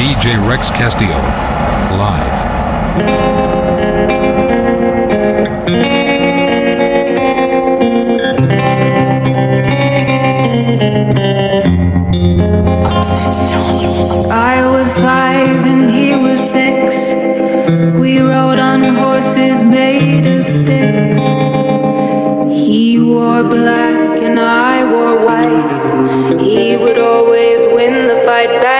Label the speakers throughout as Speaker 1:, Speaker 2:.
Speaker 1: DJ Rex Castillo. Live.
Speaker 2: I was five and he was six. We rode on horses made of sticks. He wore black and I wore white. He would always win the fight. Shot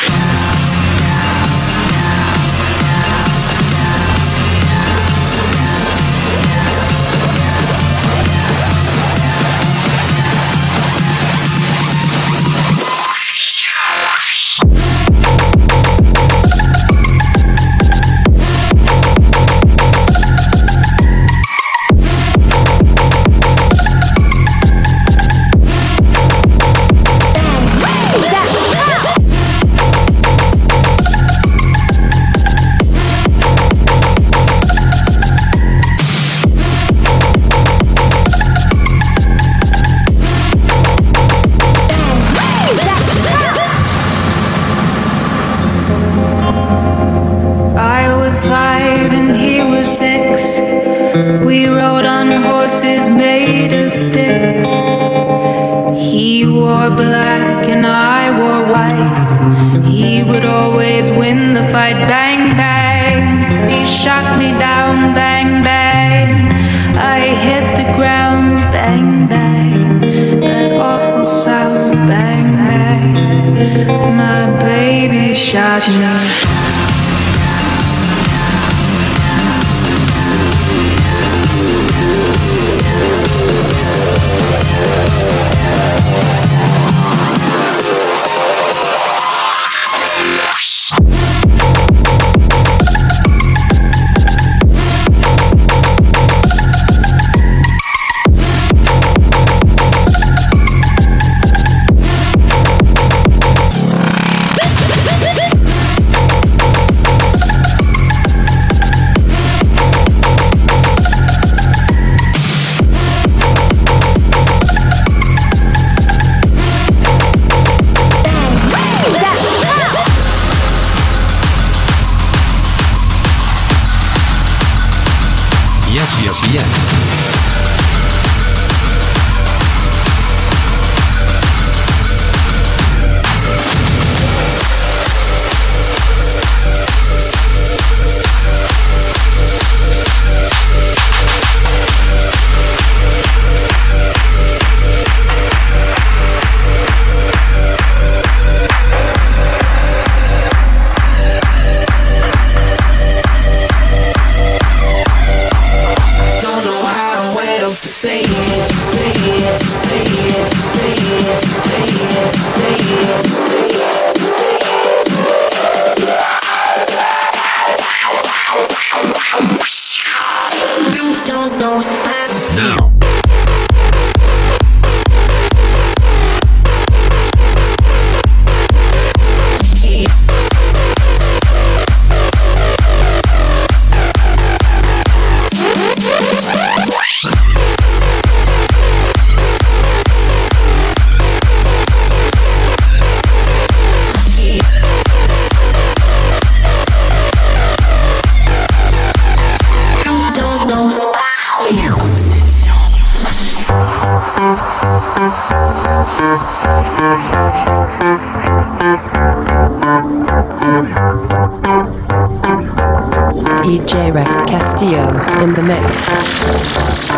Speaker 3: DJ Rex Castillo in the mix.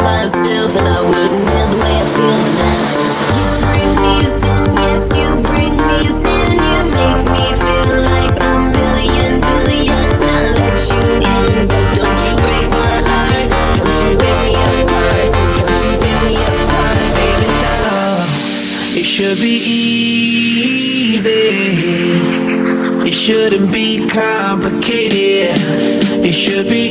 Speaker 4: Myself and I wouldn't feel the way I feel now. You bring me sin, yes, you bring me sin. You make me feel like a million billion. I let you in, but don't you break my heart. Don't you rip me apart. Don't you rip me apart, baby.
Speaker 5: Oh, It should be easy. It shouldn't be complicated. It should be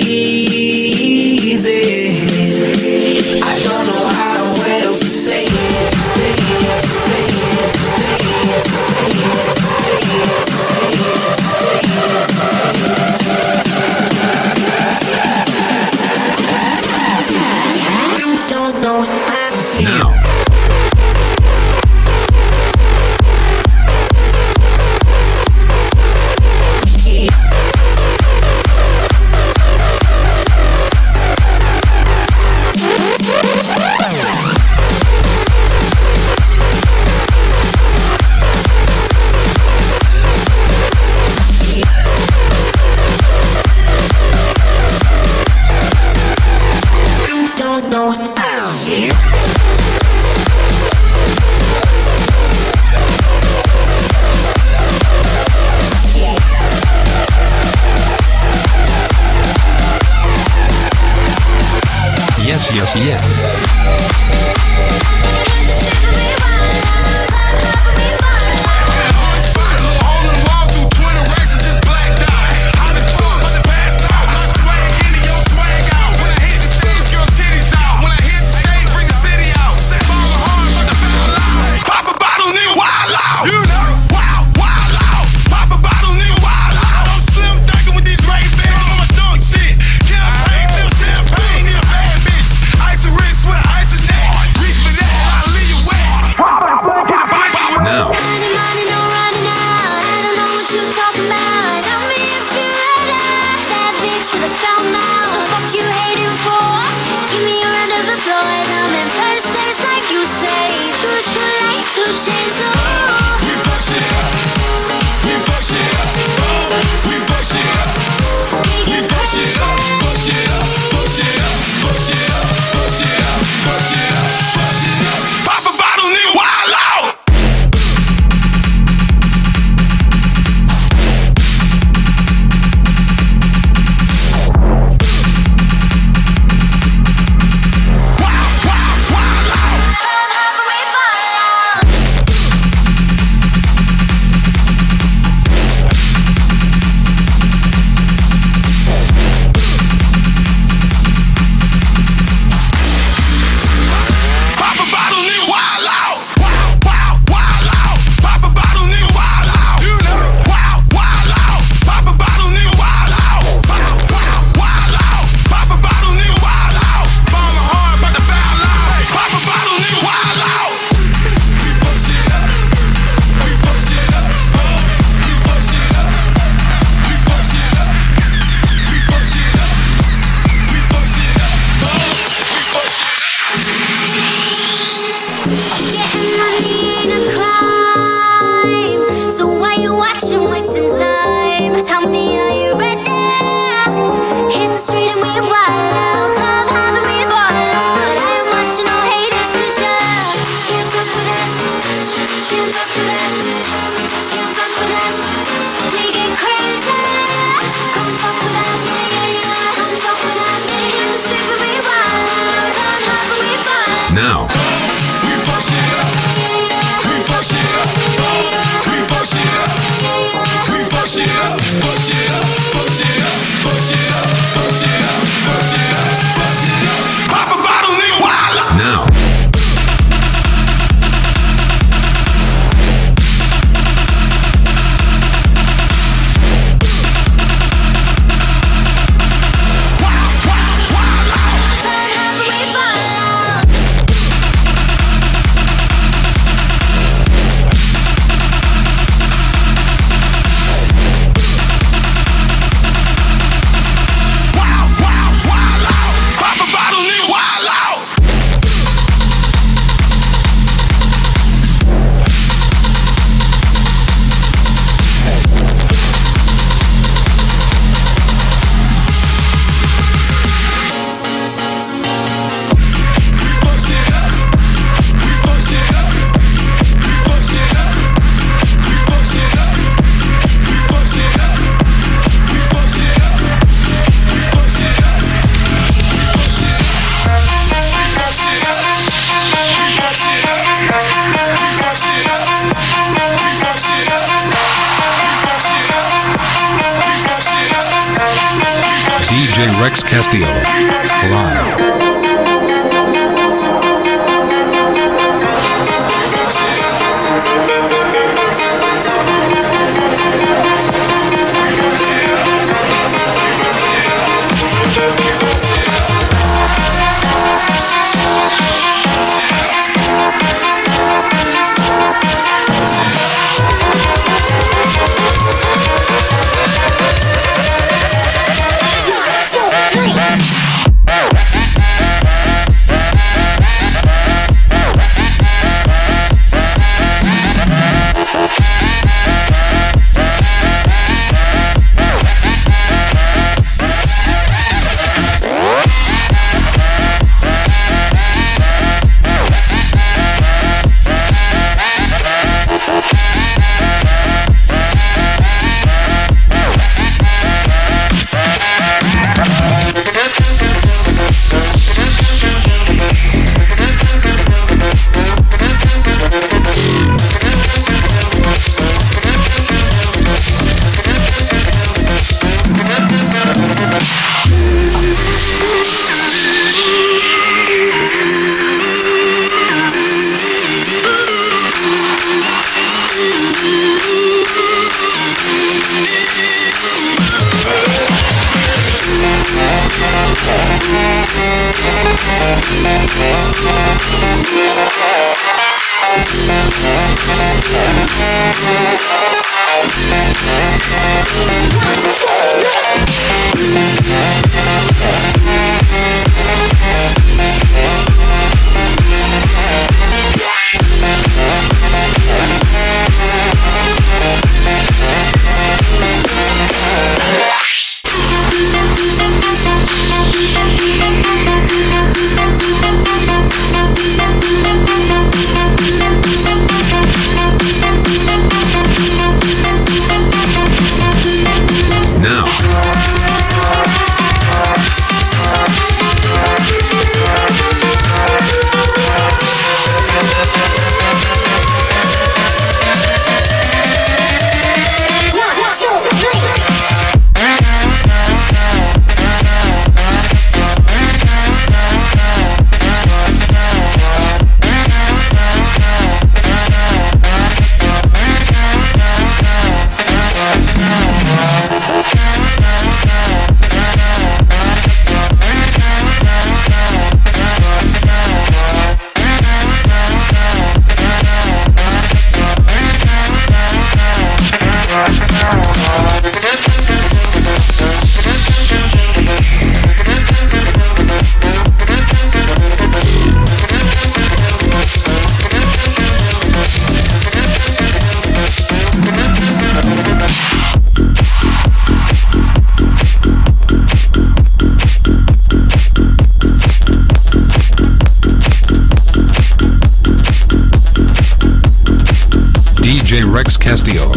Speaker 1: Rex Castillo.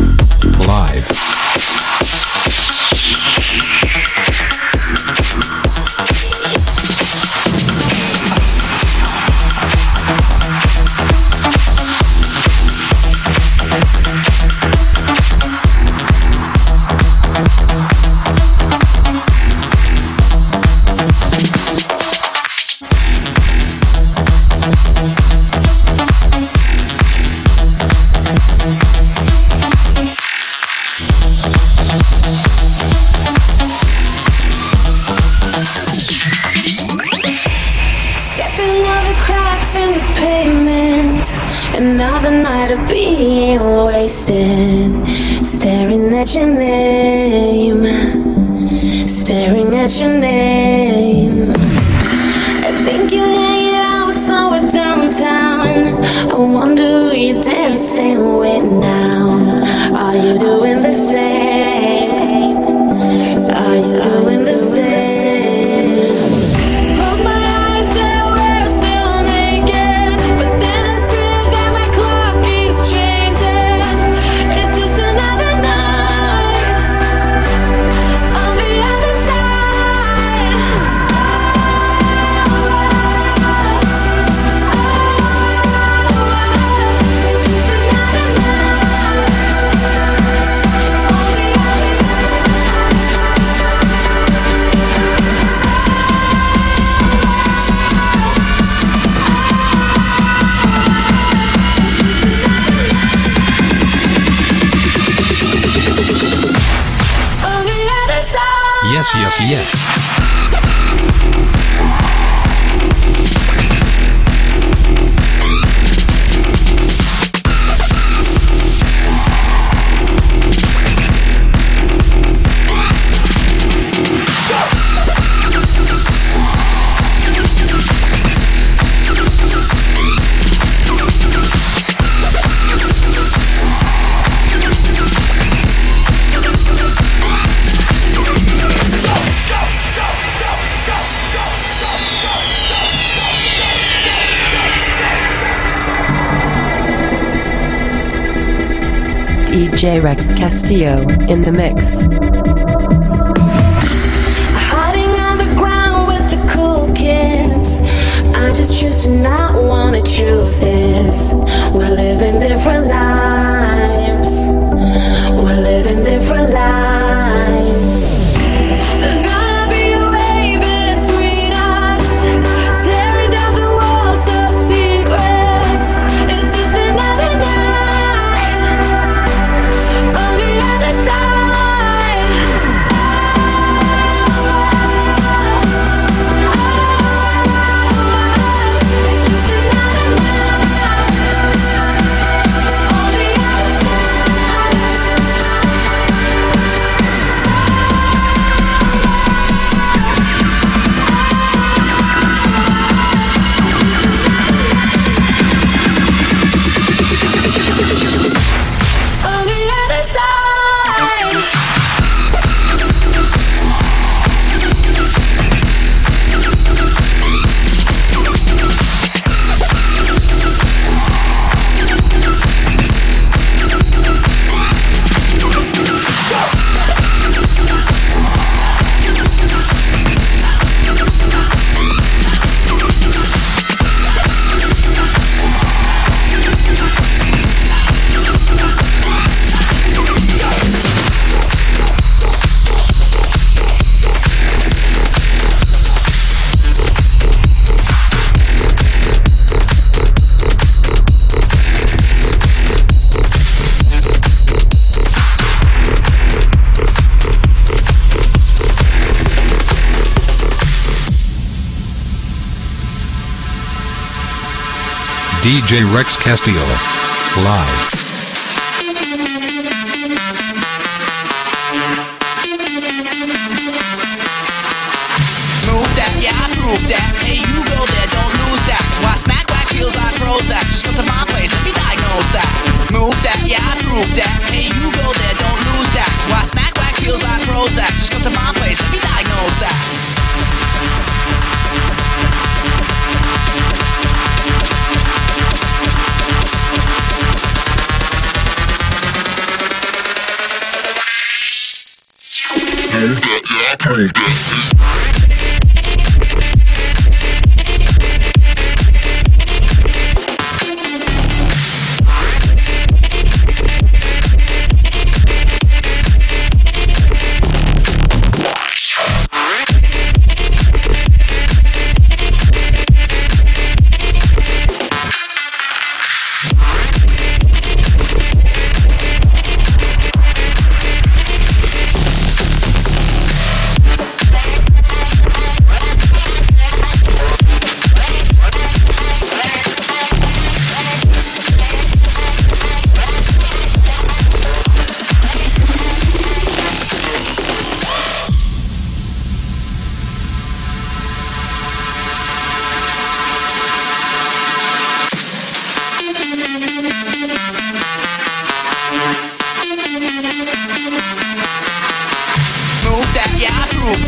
Speaker 1: Live. DJ Rex Castillo
Speaker 4: in the
Speaker 3: mix.
Speaker 1: DJ Rex Castillo. Live.
Speaker 6: Move that, yeah, I prove that. Hey, you go there, don't lose that. Why snack whack heels like Prozac? Just come to my place, let me diagnose that. Move that, yeah, I prove that. Move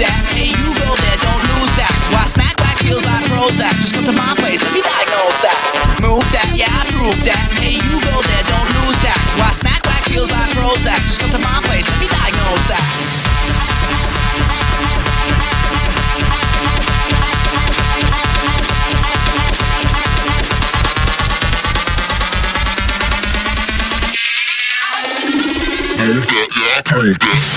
Speaker 6: that. Hey, you go there, don't lose that. Why snack whack heels like Prozac? Just come to my place, let me diagnose that. Move that, yeah, I prove that. Hey, you go there, don't lose that. Why snack whack heels like Prozac? Just come to my place, let me diagnose that.
Speaker 1: Now.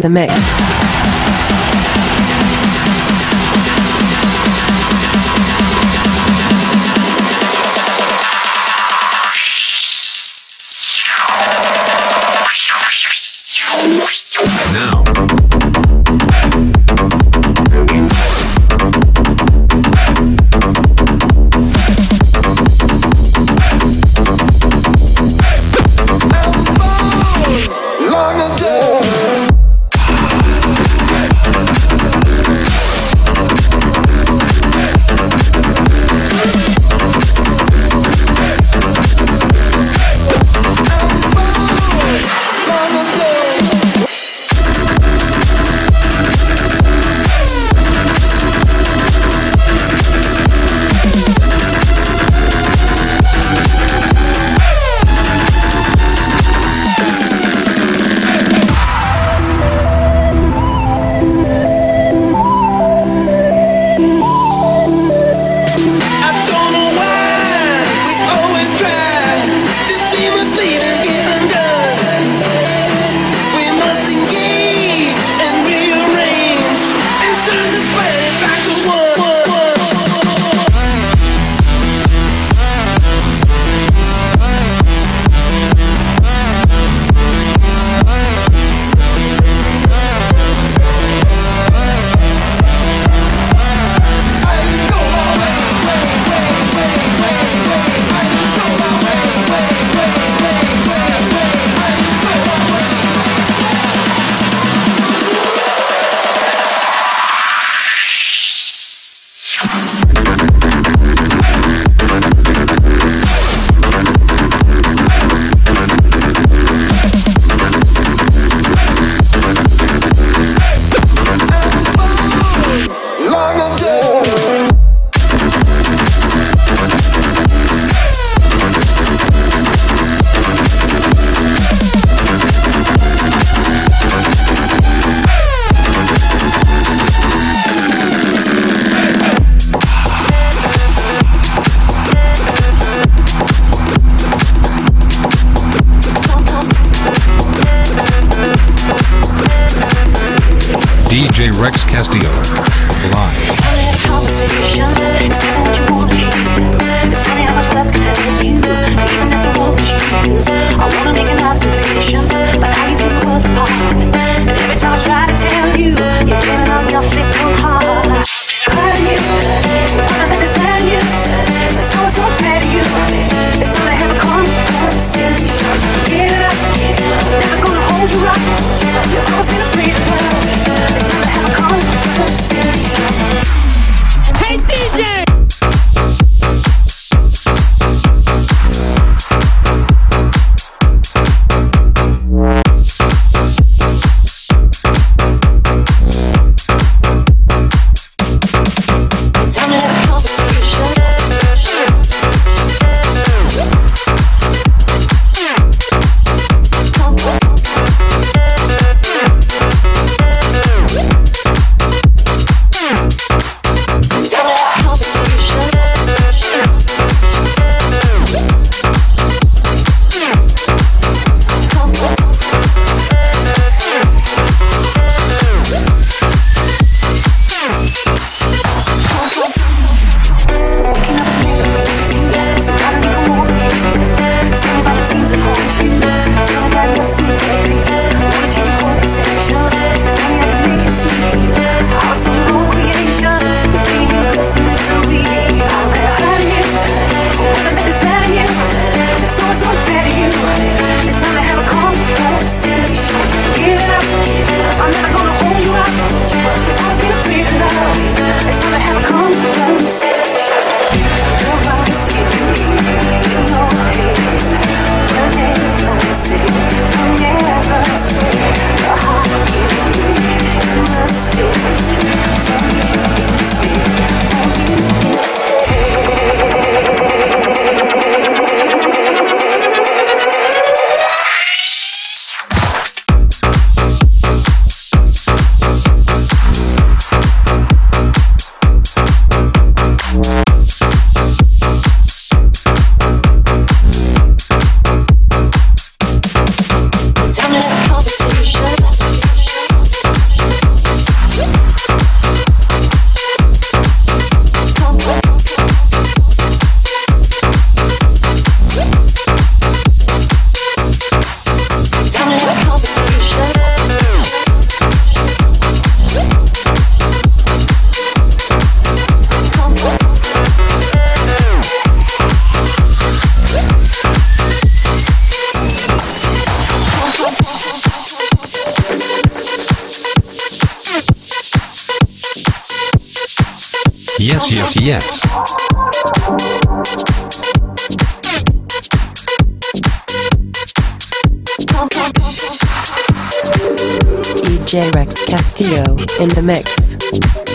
Speaker 7: The
Speaker 3: mix.
Speaker 8: Yes.
Speaker 9: DJ Rex Castillo in the mix.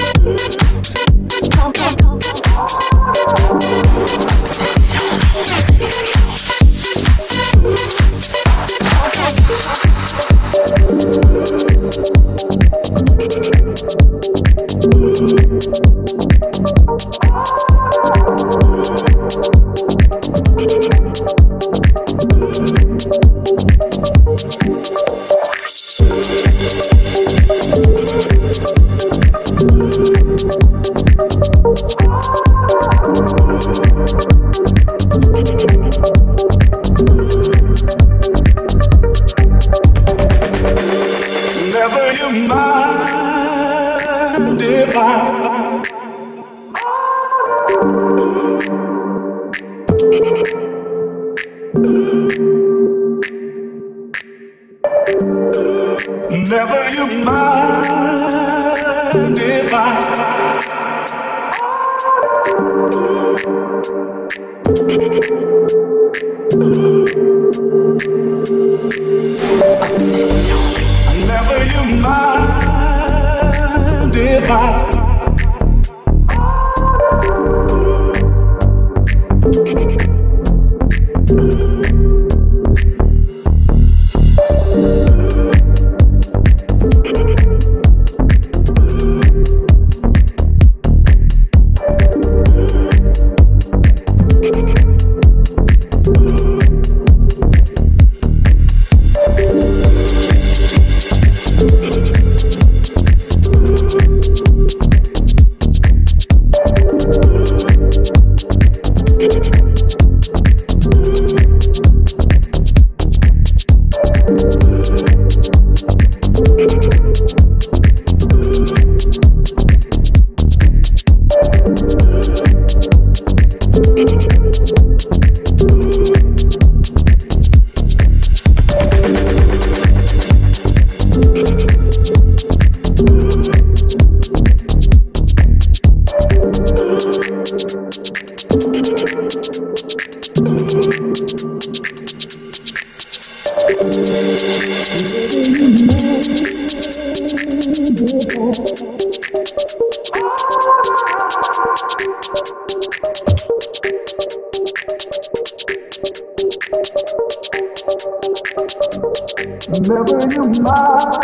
Speaker 10: Never you mind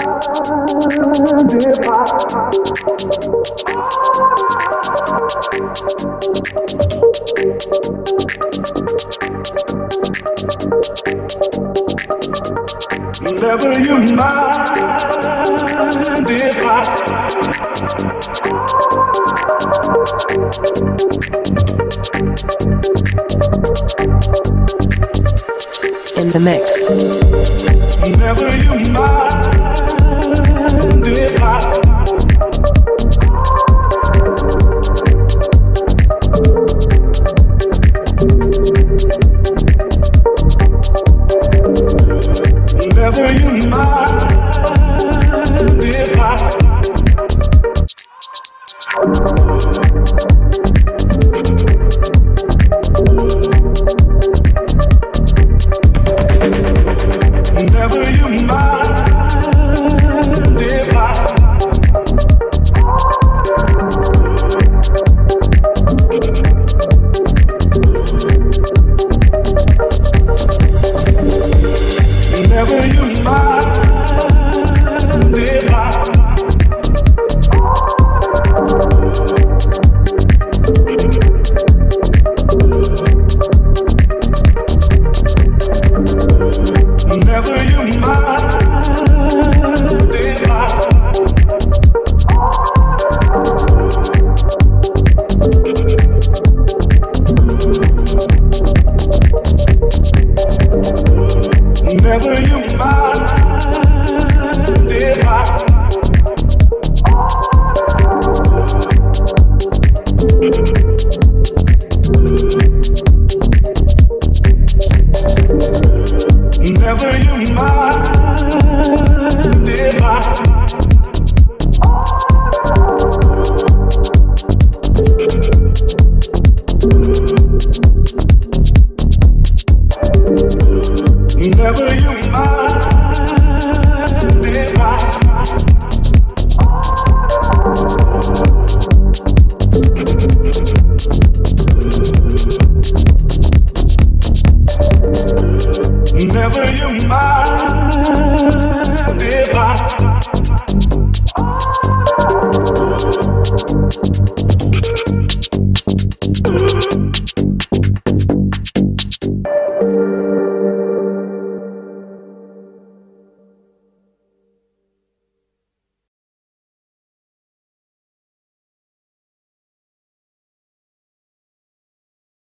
Speaker 10: you
Speaker 3: In the mix.
Speaker 9: Whenever you mind.